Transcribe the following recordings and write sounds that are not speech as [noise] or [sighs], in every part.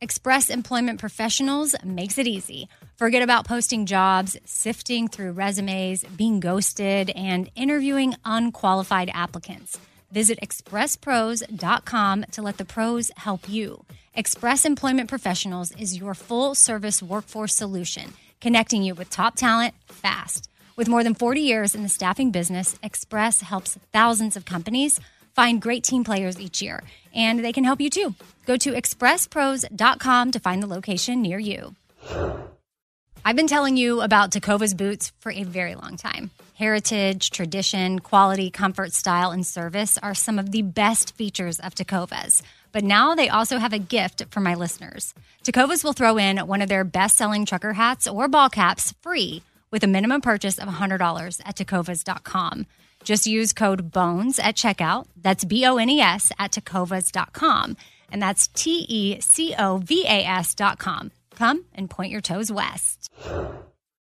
Express Employment Professionals makes it easy. Forget about posting jobs, sifting through resumes, being ghosted, and interviewing unqualified applicants. Visit expresspros.com to let the pros help you. Express Employment Professionals is your full service workforce solution, connecting you with top talent fast. With more than 40 years in the staffing business, Express helps thousands of companies find great team players each year, and they can help you too. Go to expresspros.com to find the location near you. I've been telling you about Tecovas boots for a very long time. Heritage, tradition, quality, comfort, style, and service are some of the best features of Tecovas. But now they also have a gift for my listeners. Tecovas will throw in one of their best selling trucker hats or ball caps free with a minimum purchase of $100 at tecovas.com. Just use code BONES at checkout. That's B O N E S at tecovas.com. And that's T E C O V A S.com. Come and point your toes west.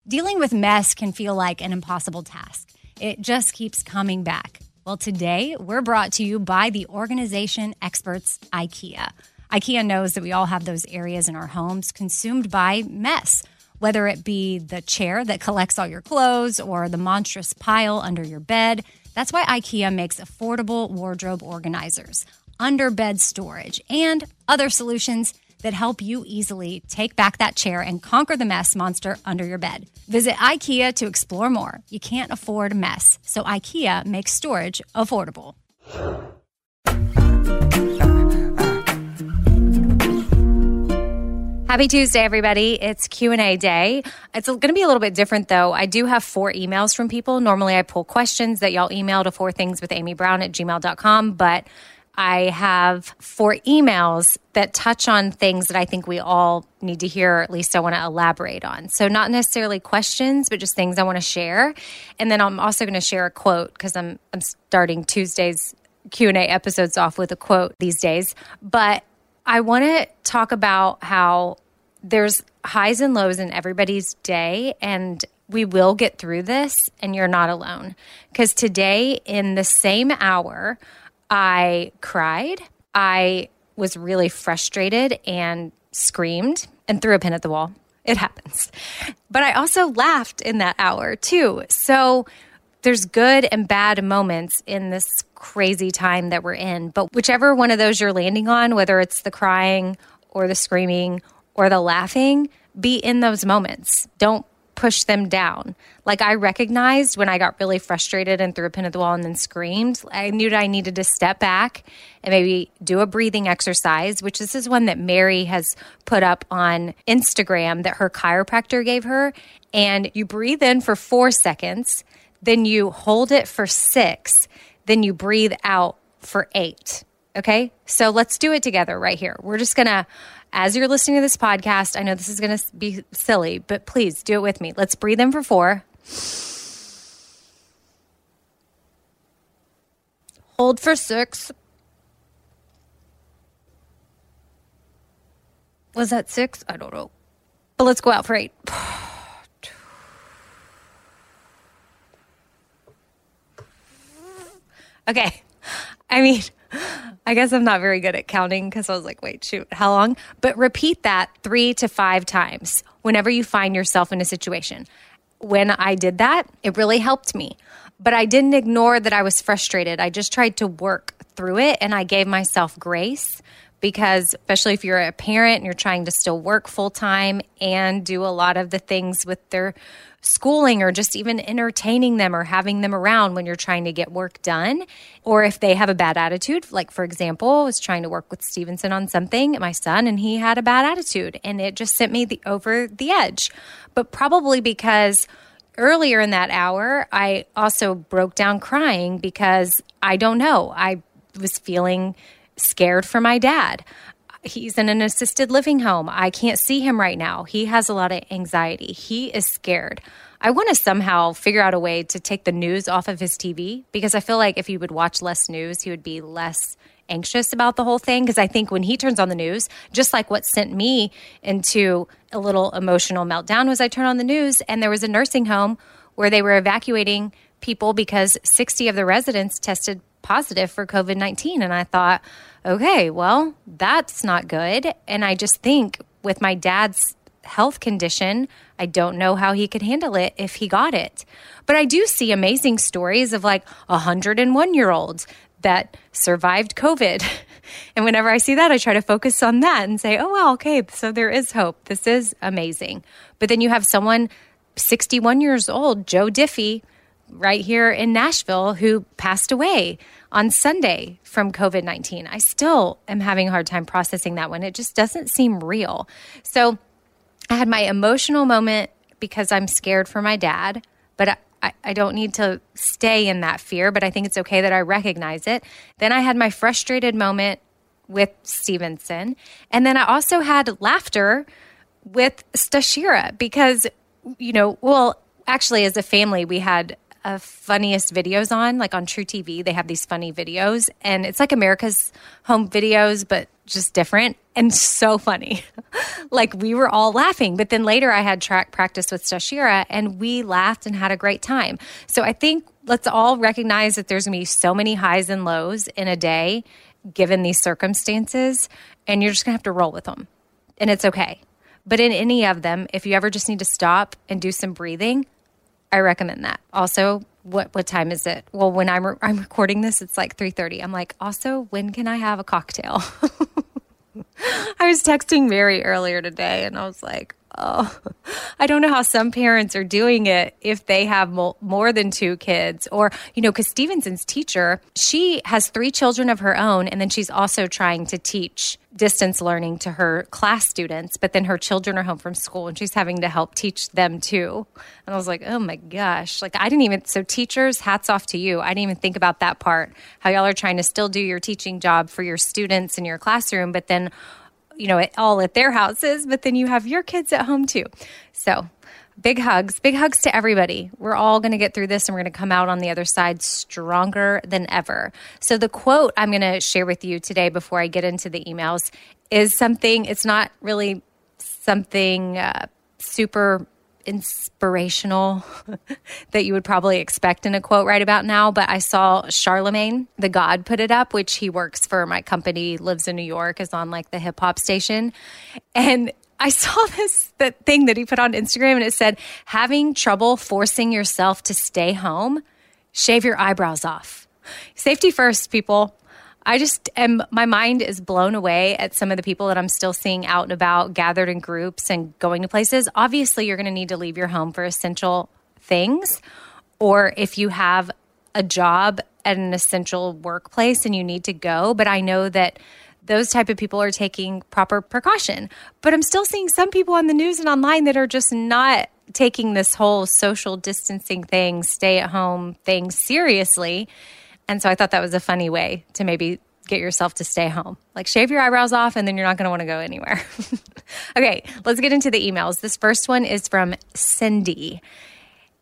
Dealing with mess can feel like an impossible task. It just keeps coming back. Well, today we're brought to you by the organization experts IKEA. IKEA knows that we all have those areas in our homes consumed by mess, whether it be the chair that collects all your clothes or the monstrous pile under your bed. That's why IKEA makes affordable wardrobe organizers, under bed storage, and other solutions that help you easily take back that chair and conquer the mess monster under your bed. Visit IKEA to explore more. You can't afford mess, so IKEA makes storage affordable. Happy Tuesday, everybody. It's Q&A day. It's going to be a little bit different, though. I do have four emails from people. Normally, I pull questions that y'all email to four things with Amy Brown at gmail.com, but I have four emails that touch on things that I think we all need to hear, or at least I want to elaborate on. So, not necessarily questions, but just things I want to share. And then I'm also going to share a quote because I'm, I'm starting Tuesday's Q&A episodes off with a quote these days. But I want to talk about how there's highs and lows in everybody's day and we will get through this and you're not alone. Because today, in the same hour, I cried. I was really frustrated and screamed and threw a pin at the wall. It happens. But I also laughed in that hour too. So there's good and bad moments in this crazy time that we're in. But whichever one of those you're landing on, whether it's the crying or the screaming or the laughing, be in those moments. Don't push them down. Like I recognized when I got really frustrated and threw a pin at the wall and then screamed, I knew that I needed to step back and maybe do a breathing exercise, which this is one that Mary has put up on Instagram that her chiropractor gave her. And you breathe in for four seconds then you hold it for six, then you breathe out for eight. Okay. So let's do it together right here. We're just going to, as you're listening to this podcast, I know this is going to be silly, but please do it with me. Let's breathe in for four. Hold for six. Was that six? I don't know. But let's go out for eight. [sighs] Okay. [laughs] I mean, I guess I'm not very good at counting because I was like, wait, shoot, how long? But repeat that three to five times whenever you find yourself in a situation. When I did that, it really helped me. But I didn't ignore that I was frustrated. I just tried to work through it and I gave myself grace because, especially if you're a parent and you're trying to still work full time and do a lot of the things with their schooling or just even entertaining them or having them around when you're trying to get work done. Or if they have a bad attitude, like for example, I was trying to work with Stevenson on something, my son, and he had a bad attitude and it just sent me the, over the edge. But probably because earlier in that hour, I also broke down crying because I don't know, I was feeling scared for my dad he's in an assisted living home. I can't see him right now. He has a lot of anxiety. He is scared. I want to somehow figure out a way to take the news off of his TV because I feel like if he would watch less news, he would be less anxious about the whole thing. Because I think when he turns on the news, just like what sent me into a little emotional meltdown was I turned on the news and there was a nursing home where they were evacuating people because 60 of the residents tested positive for COVID 19. And I thought, okay, well, that's not good. And I just think with my dad's health condition, I don't know how he could handle it if he got it. But I do see amazing stories of like 101 year olds that survived COVID. [laughs] And whenever I see that, I try to focus on that and say, oh, well, okay, so there is hope. This is amazing. But then you have someone 61 years old, Joe Diffie, right here in Nashville, who passed away on Sunday from COVID 19. I still am having a hard time processing that one. It just doesn't seem real. So I had my emotional moment because I'm scared for my dad, but I, I don't need to stay in that fear, but I think it's okay that I recognize it. Then I had my frustrated moment with Stevenson. And then I also had laughter with Stashia because, you know, well, actually, as a family, we had uh, funniest videos on, like on truTV. They have these funny videos, and it's like America's Home Videos, but just different and so funny. [laughs] like we were all laughing, but then later I had track practice with Stashia, and we laughed and had a great time. So I think let's all recognize that there's gonna be so many highs and lows in a day, given these circumstances, and you're just gonna have to roll with them, and it's okay. But in any of them, if you ever just need to stop and do some breathing, I recommend that. Also, what what time is it? Well, when I'm re- I'm recording this, it's like 3:30. I'm like, "Also, when can I have a cocktail?" [laughs] I was texting Mary earlier today and I was like, oh, [laughs] I don't know how some parents are doing it if they have mo- more than two kids. Or, you know, because Stevenson's teacher, she has three children of her own, and then she's also trying to teach distance learning to her class students, but then her children are home from school and she's having to help teach them too. And I was like, oh my gosh. Like, I didn't even, so teachers, hats off to you. I didn't even think about that part, how y'all are trying to still do your teaching job for your students in your classroom, but then you know, all at their houses, but then you have your kids at home too. So, big hugs, big hugs to everybody. We're all going to get through this and we're going to come out on the other side stronger than ever. So, the quote I'm going to share with you today before I get into the emails is something, it's not really something uh, super inspirational [laughs] that you would probably expect in a quote right about now, but I saw Charlemagne the God put it up, which he works for my company, lives in New York, is on like the hip hop station. And I saw [laughs] this that thing that he put on Instagram and it said, having trouble forcing yourself to stay home, shave your eyebrows off. Safety first, people. I just am, my mind is blown away at some of the people that I'm still seeing out and about, gathered in groups and going to places. Obviously, you're going to need to leave your home for essential things. Or if you have a job at an essential workplace and you need to go. But I know that those type of people are taking proper precaution. But I'm still seeing some people on the news and online that are just not taking this whole social distancing thing, stay at home thing seriously. And so I thought that was a funny way to maybe get yourself to stay home. Like shave your eyebrows off and then you're not going to want to go anywhere. [laughs] okay, let's get into the emails. This first one is from Cindy.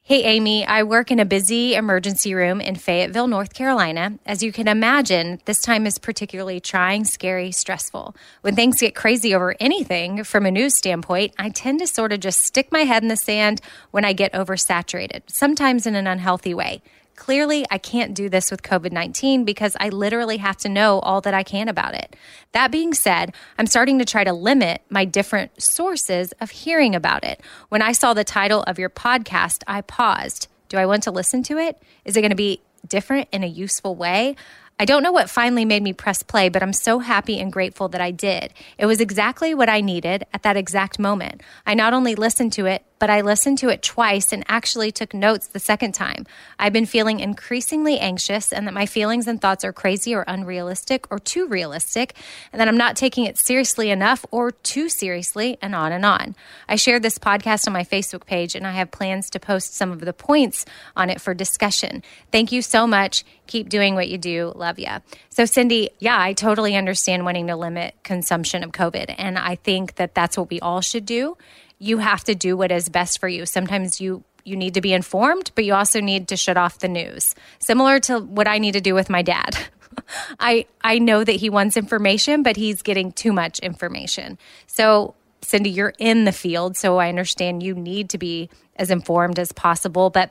Hey, Amy, I work in a busy emergency room in Fayetteville, North Carolina. As you can imagine, this time is particularly trying, scary, stressful. When things get crazy over anything from a news standpoint, I tend to sort of just stick my head in the sand when I get oversaturated, sometimes in an unhealthy way. Clearly, I can't do this with COVID 19 because I literally have to know all that I can about it. That being said, I'm starting to try to limit my different sources of hearing about it. When I saw the title of your podcast, I paused. Do I want to listen to it? Is it going to be different in a useful way? I don't know what finally made me press play, but I'm so happy and grateful that I did. It was exactly what I needed at that exact moment. I not only listened to it, but I listened to it twice and actually took notes the second time. I've been feeling increasingly anxious and that my feelings and thoughts are crazy or unrealistic or too realistic, and that I'm not taking it seriously enough or too seriously, and on and on. I shared this podcast on my Facebook page and I have plans to post some of the points on it for discussion. Thank you so much. Keep doing what you do. Love ya. So, Cindy, yeah, I totally understand wanting to limit consumption of COVID. And I think that that's what we all should do you have to do what is best for you. Sometimes you you need to be informed, but you also need to shut off the news. Similar to what I need to do with my dad. [laughs] I I know that he wants information, but he's getting too much information. So, Cindy, you're in the field, so I understand you need to be as informed as possible, but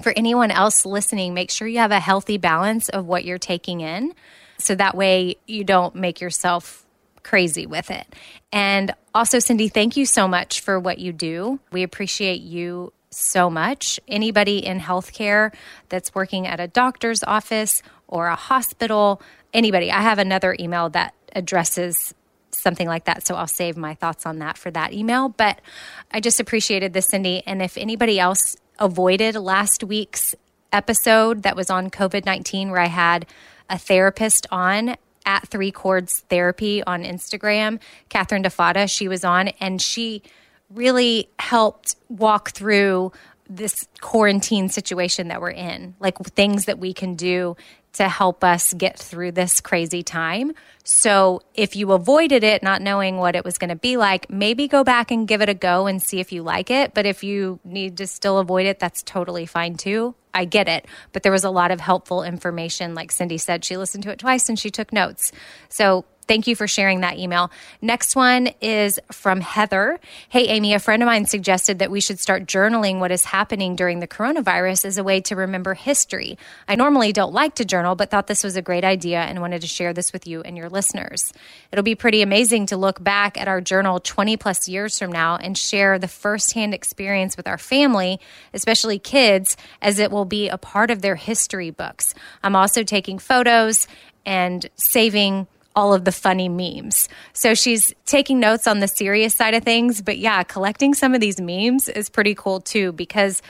for anyone else listening, make sure you have a healthy balance of what you're taking in so that way you don't make yourself crazy with it. And also, Cindy, thank you so much for what you do. We appreciate you so much. Anybody in healthcare that's working at a doctor's office or a hospital, anybody, I have another email that addresses something like that. So I'll save my thoughts on that for that email. But I just appreciated this, Cindy. And if anybody else avoided last week's episode that was on COVID 19, where I had a therapist on at Three Chords Therapy on Instagram, Catherine DeFada, she was on, and she really helped walk through this quarantine situation that we're in, like things that we can do to help us get through this crazy time. So, if you avoided it, not knowing what it was going to be like, maybe go back and give it a go and see if you like it. But if you need to still avoid it, that's totally fine too. I get it. But there was a lot of helpful information. Like Cindy said, she listened to it twice and she took notes. So, Thank you for sharing that email. Next one is from Heather. Hey, Amy, a friend of mine suggested that we should start journaling what is happening during the coronavirus as a way to remember history. I normally don't like to journal, but thought this was a great idea and wanted to share this with you and your listeners. It'll be pretty amazing to look back at our journal 20 plus years from now and share the firsthand experience with our family, especially kids, as it will be a part of their history books. I'm also taking photos and saving all of the funny memes. So she's taking notes on the serious side of things, but yeah, collecting some of these memes is pretty cool too because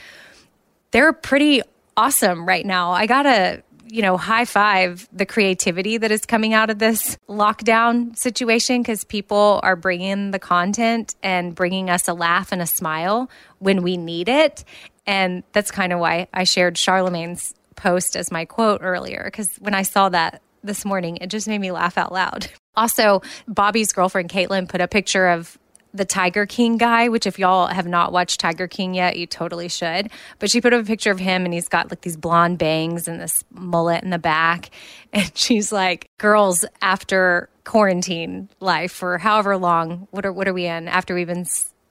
they're pretty awesome right now. I got to you know, high five the creativity that is coming out of this lockdown situation because people are bringing the content and bringing us a laugh and a smile when we need it. And that's kind of why I shared Charlemagne's post as my quote earlier because when I saw that this morning. It just made me laugh out loud. [laughs] Also, Bobby's girlfriend Caitlin put a picture of the Tiger King guy, which if y'all have not watched Tiger King yet, you totally should. But she put up a picture of him and he's got like these blonde bangs and this mullet in the back. [laughs] And she's like, girls after quarantine life for however long, what are what are we in? After we've been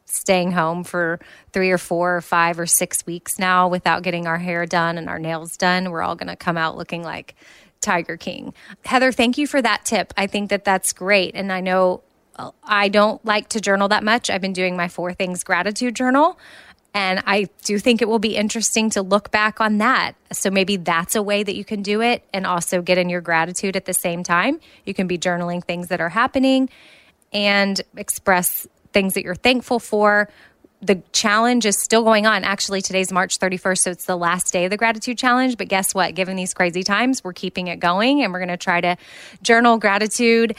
staying home for three or four or five or six weeks now without getting our hair done and our nails done, we're all gonna come out looking like Tiger King. Heather, thank you for that tip. I think that that's great. And I know uh, I don't like to journal that much. I've been doing my four things gratitude journal. And I do think it will be interesting to look back on that. So maybe that's a way that you can do it and also get in your gratitude at the same time. You can be journaling things that are happening and express things that you're thankful for the challenge is still going on. Actually, today's March 31st, so it's the last day of the gratitude challenge. But guess what? Given these crazy times, we're keeping it going and we're going to try to journal gratitude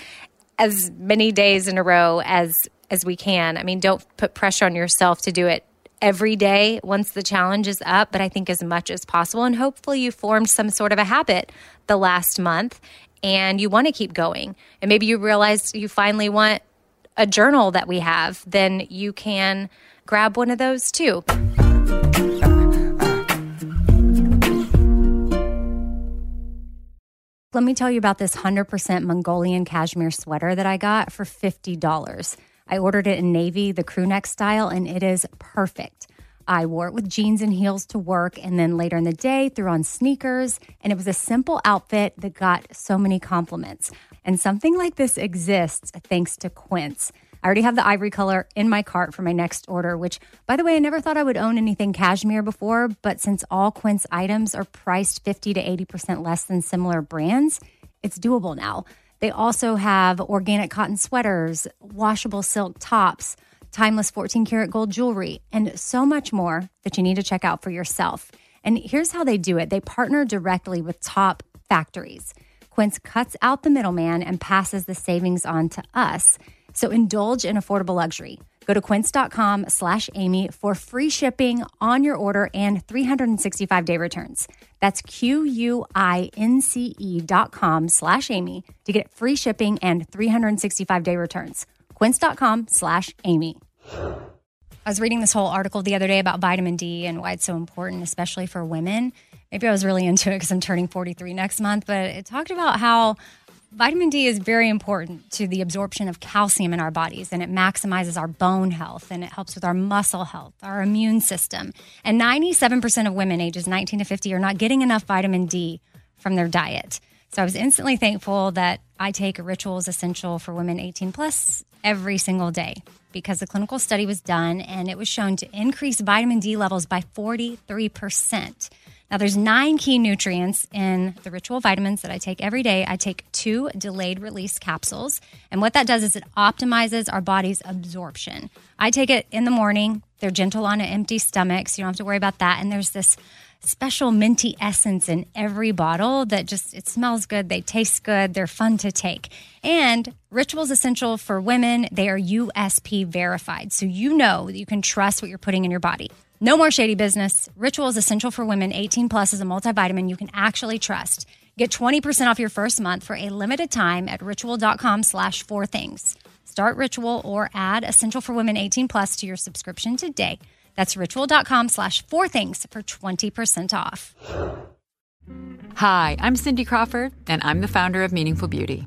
as many days in a row as as we can. I mean, don't put pressure on yourself to do it every day once the challenge is up, but I think as much as possible. And hopefully, you formed some sort of a habit the last month and you want to keep going. And maybe you realize you finally want a journal that we have, then you can grab one of those too. Let me tell you about this 100% Mongolian cashmere sweater that I got for $50. I ordered it in navy, the crew neck style, and it is perfect. I wore it with jeans and heels to work, and then later in the day, threw on sneakers. And it was a simple outfit that got so many compliments. And something like this exists thanks to Quince. I already have the ivory color in my cart for my next order, which, by the way, I never thought I would own anything cashmere before, but since all Quince items are priced 50 to 80% less than similar brands, it's doable now. They also have organic cotton sweaters, washable silk tops, timeless 14 karat gold jewelry, and so much more that you need to check out for yourself. And here's how they do it they partner directly with top factories. Quince cuts out the middleman and passes the savings on to us. So indulge in affordable luxury. Go to quince.com slash Amy for free shipping on your order and 365 day returns. That's Q-U-I-N-C-E dot com slash Amy to get free shipping and 365 day returns. Quince.com slash Amy. I was reading this whole article the other day about vitamin D and why it's so important, especially for women. Maybe I was really into it because I'm turning 43 next month, but it talked about how vitamin D is very important to the absorption of calcium in our bodies and it maximizes our bone health and it helps with our muscle health, our immune system. And 97% of women ages 19 to 50 are not getting enough vitamin D from their diet. So I was instantly thankful that I take a Rituals Essential for Women 18 plus every single day because the clinical study was done and it was shown to increase vitamin D levels by 43%. Now, there's nine key nutrients in the ritual vitamins that I take every day. I take two delayed release capsules. And what that does is it optimizes our body's absorption. I take it in the morning. They're gentle on an empty stomach, so you don't have to worry about that. And there's this special minty essence in every bottle that just it smells good they taste good they're fun to take and rituals essential for women they are usp verified so you know that you can trust what you're putting in your body no more shady business. Ritual is essential for women 18 plus is a multivitamin you can actually trust. Get 20% off your first month for a limited time at ritual.com slash four things. Start Ritual or add Essential for Women 18 plus to your subscription today. That's ritual.com slash four things for 20% off. Hi, I'm Cindy Crawford, and I'm the founder of Meaningful Beauty.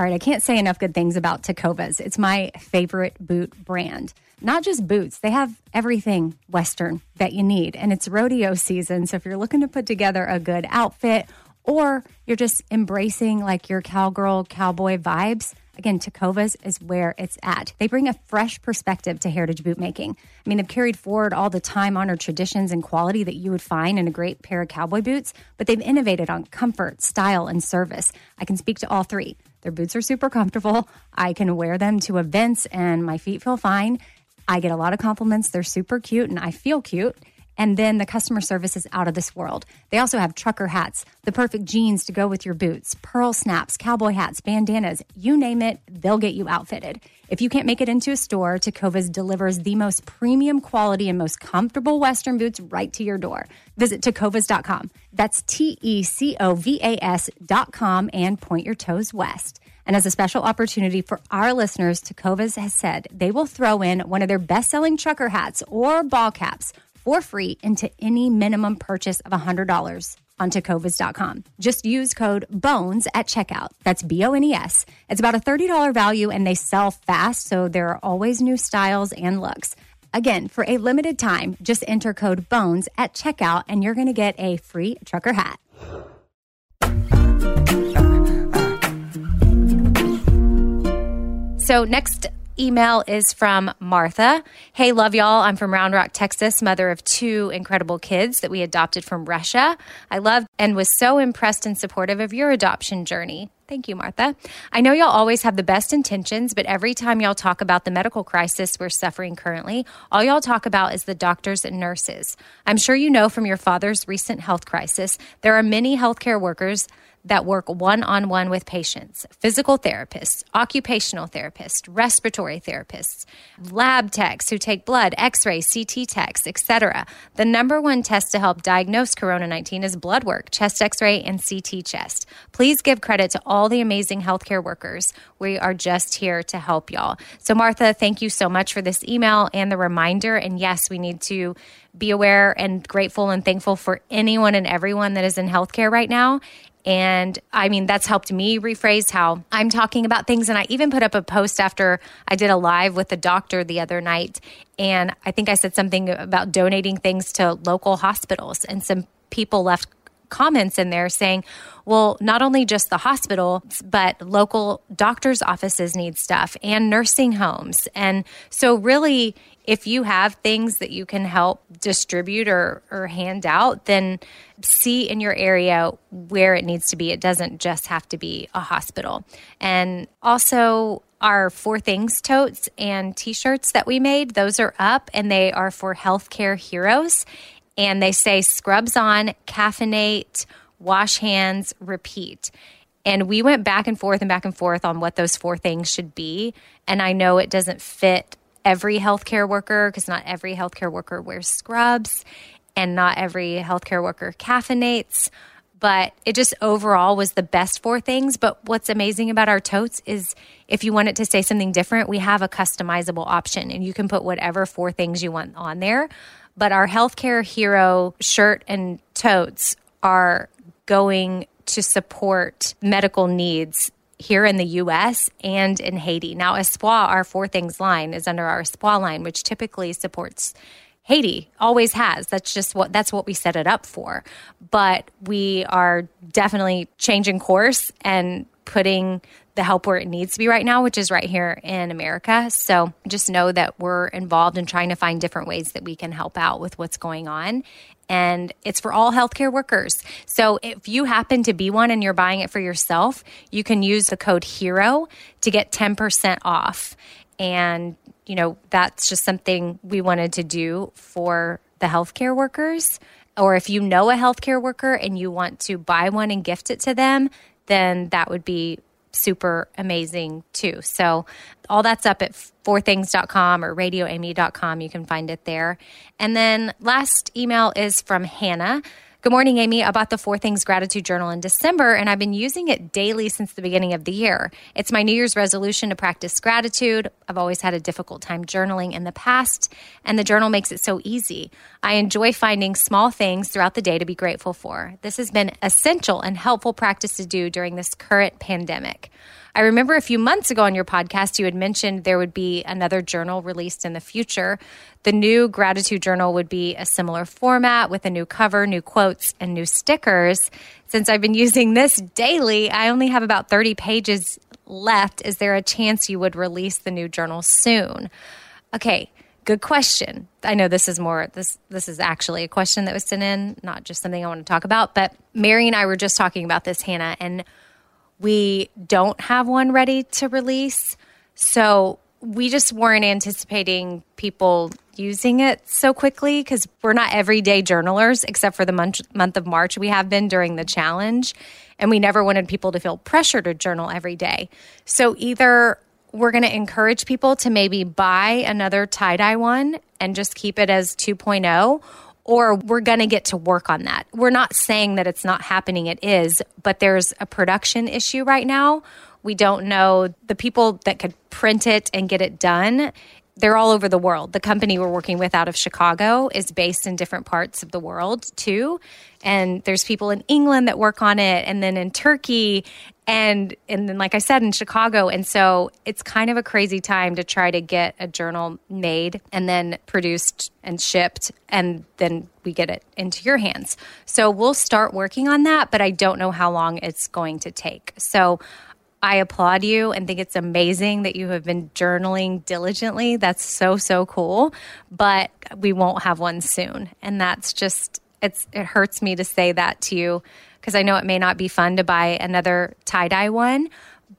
All right, I can't say enough good things about Tecovas. It's my favorite boot brand. Not just boots, they have everything Western that you need. And it's rodeo season. So if you're looking to put together a good outfit or you're just embracing like your cowgirl, cowboy vibes, again, Tecovas is where it's at. They bring a fresh perspective to heritage boot making. I mean, they've carried forward all the time honored traditions and quality that you would find in a great pair of cowboy boots, but they've innovated on comfort, style, and service. I can speak to all three. Their boots are super comfortable. I can wear them to events and my feet feel fine. I get a lot of compliments. They're super cute and I feel cute. And then the customer service is out of this world. They also have trucker hats, the perfect jeans to go with your boots, pearl snaps, cowboy hats, bandanas, you name it, they'll get you outfitted. If you can't make it into a store, Tecovas delivers the most premium quality and most comfortable Western boots right to your door. Visit tecovas.com. That's T E C O V A S.com and point your toes west. And as a special opportunity for our listeners, Tecovas has said they will throw in one of their best selling trucker hats or ball caps for free into any minimum purchase of $100 on tecovas.com. Just use code BONES at checkout. That's B O N E S. It's about a $30 value and they sell fast, so there are always new styles and looks. Again, for a limited time, just enter code BONES at checkout and you're going to get a free trucker hat. So, next email is from Martha. Hey, love y'all. I'm from Round Rock, Texas, mother of two incredible kids that we adopted from Russia. I loved and was so impressed and supportive of your adoption journey. Thank you, Martha. I know y'all always have the best intentions, but every time y'all talk about the medical crisis we're suffering currently, all y'all talk about is the doctors and nurses. I'm sure you know from your father's recent health crisis, there are many healthcare workers that work one on one with patients physical therapists, occupational therapists, respiratory therapists, lab techs who take blood, x ray, CT techs, etc. The number one test to help diagnose Corona 19 is blood work, chest x ray, and CT chest. Please give credit to all the amazing healthcare workers. We are just here to help y'all. So, Martha, thank you so much for this email and the reminder. And yes, we need to be aware and grateful and thankful for anyone and everyone that is in healthcare right now. And I mean, that's helped me rephrase how I'm talking about things. And I even put up a post after I did a live with the doctor the other night. And I think I said something about donating things to local hospitals. And some people left comments in there saying, well, not only just the hospital, but local doctors' offices need stuff and nursing homes. And so, really, if you have things that you can help distribute or, or hand out, then see in your area where it needs to be. It doesn't just have to be a hospital. And also, our Four Things totes and t shirts that we made, those are up and they are for healthcare heroes. And they say scrubs on, caffeinate, wash hands, repeat. And we went back and forth and back and forth on what those four things should be. And I know it doesn't fit every healthcare worker because not every healthcare worker wears scrubs and not every healthcare worker caffeinates but it just overall was the best four things. But what's amazing about our totes is if you want it to say something different, we have a customizable option and you can put whatever four things you want on there. But our healthcare hero shirt and totes are going to support medical needs here in the US and in Haiti. Now, Espoir, our Four Things line, is under our Espoir line, which typically supports Haiti always has. That's just what that's what we set it up for. But we are definitely changing course and putting the help where it needs to be right now, which is right here in America. So just know that we're involved in trying to find different ways that we can help out with what's going on. And it's for all healthcare workers. So if you happen to be one and you're buying it for yourself, you can use the code HERO to get 10% off. And you know, that's just something we wanted to do for the healthcare workers. Or if you know a healthcare worker and you want to buy one and gift it to them, then that would be super amazing too. So all that's up at fourthings.com or radioamy.com. You can find it there. And then last email is from Hannah. Good morning, Amy. I bought the Four Things Gratitude Journal in December, and I've been using it daily since the beginning of the year. It's my New Year's resolution to practice gratitude. I've always had a difficult time journaling in the past, and the journal makes it so easy. I enjoy finding small things throughout the day to be grateful for. This has been essential and helpful practice to do during this current pandemic. I remember a few months ago on your podcast, you had mentioned there would be another journal released in the future. The new gratitude journal would be a similar format with a new cover, new quotes, and new stickers. Since I've been [laughs] using this daily, I only have about 30 pages left. Is there a chance you would release the new journal soon? Okay, good question. I know this is more this this is actually a question that was sent in, not just something I want to talk about, but Mary and I were just talking about this, Hannah, and we don't have one ready to release. So we just weren't anticipating people using it so quickly because we're not everyday journalers, except for the month, month of March we have been during the challenge. And we never wanted people to feel pressure to journal every day. So either we're going to encourage people to maybe buy another tie dye one and just keep it as 2.0 or we're going to get to work on that. We're not saying that it's not happening, it is, but there's a production issue right now. We don't know the people that could print it and get it done. They're all over the world. The company we're working with out of Chicago is based in different parts of the world too. And there's people in England that work on it and then in Turkey and and then like I said in Chicago and so it's kind of a crazy time to try to get a journal made and then produced and shipped and then we get it into your hands. So we'll start working on that, but I don't know how long it's going to take. So I applaud you and think it's amazing that you have been journaling diligently. That's so so cool, but we won't have one soon. And that's just it's it hurts me to say that to you because I know it may not be fun to buy another tie dye one,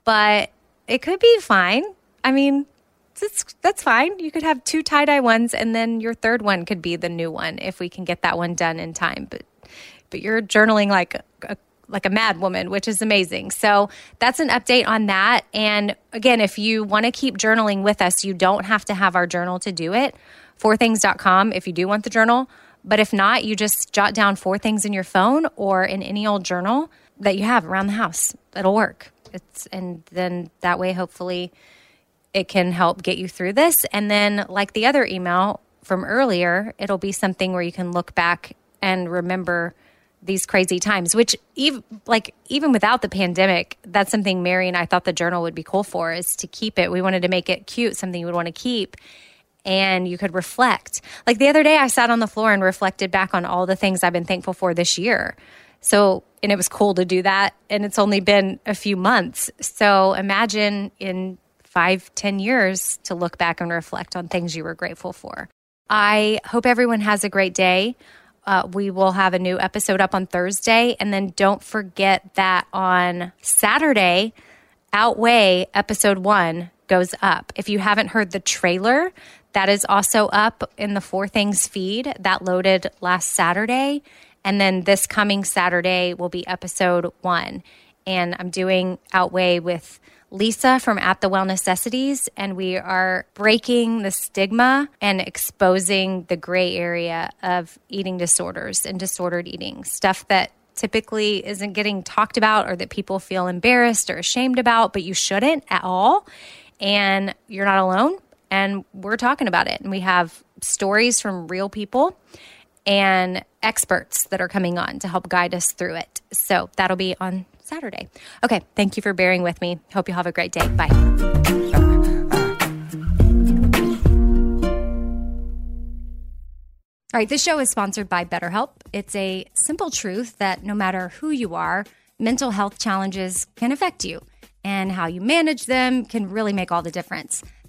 but it could be fine. I mean, that's that's fine. You could have two tie dye ones, and then your third one could be the new one if we can get that one done in time. But but you're journaling like a like a mad woman, which is amazing. So that's an update on that. And again, if you want to keep journaling with us, you don't have to have our journal to do it. Fourthings.com if you do want the journal. But if not, you just jot down four things in your phone or in any old journal that you have around the house. It'll work. It's and then that way hopefully it can help get you through this. And then like the other email from earlier, it'll be something where you can look back and remember these crazy times which even like even without the pandemic that's something mary and i thought the journal would be cool for is to keep it we wanted to make it cute something you would want to keep and you could reflect. Like the other day, I sat on the floor and reflected back on all the things I've been thankful for this year. So, and it was cool to do that. And it's only been a few months. So imagine in five, ten years to look back and reflect on things you were grateful for. I hope everyone has a great day. Uh, we will have a new episode up on Thursday. And then don't forget that on Saturday, Outweigh episode one goes up. If you haven't heard the trailer, that is also up in the Four Things feed that loaded last Saturday. And then this coming Saturday will be episode one. And I'm doing Outweigh with Lisa from At the Well Necessities, and we are breaking the stigma and exposing the gray area of eating disorders and disordered eating, stuff that typically isn't getting talked about or that people feel embarrassed or ashamed about, but you shouldn't at all. And you're not alone. And we're talking about it. And we have stories from real people and experts that are coming on to help guide us through it. So that'll be on Saturday. Okay, thank you for bearing with me. Hope you have a great day. Bye. All right, this show is sponsored by BetterHelp. It's a simple truth that no matter who you are, mental health challenges can affect you, and how you manage them can really make all the difference.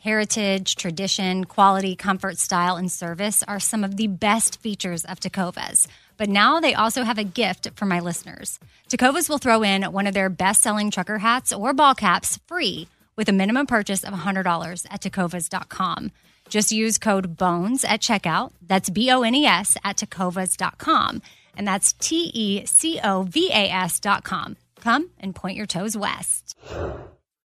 Heritage, tradition, quality, comfort, style, and service are some of the best features of Tecovas. But now they also have a gift for my listeners. Tecovas will throw in one of their best selling trucker hats or ball caps free with a minimum purchase of $100 at tecovas.com. Just use code BONES at checkout. That's B O N E S at tecovas.com. And that's T E C O V A S.com. Come and point your toes west.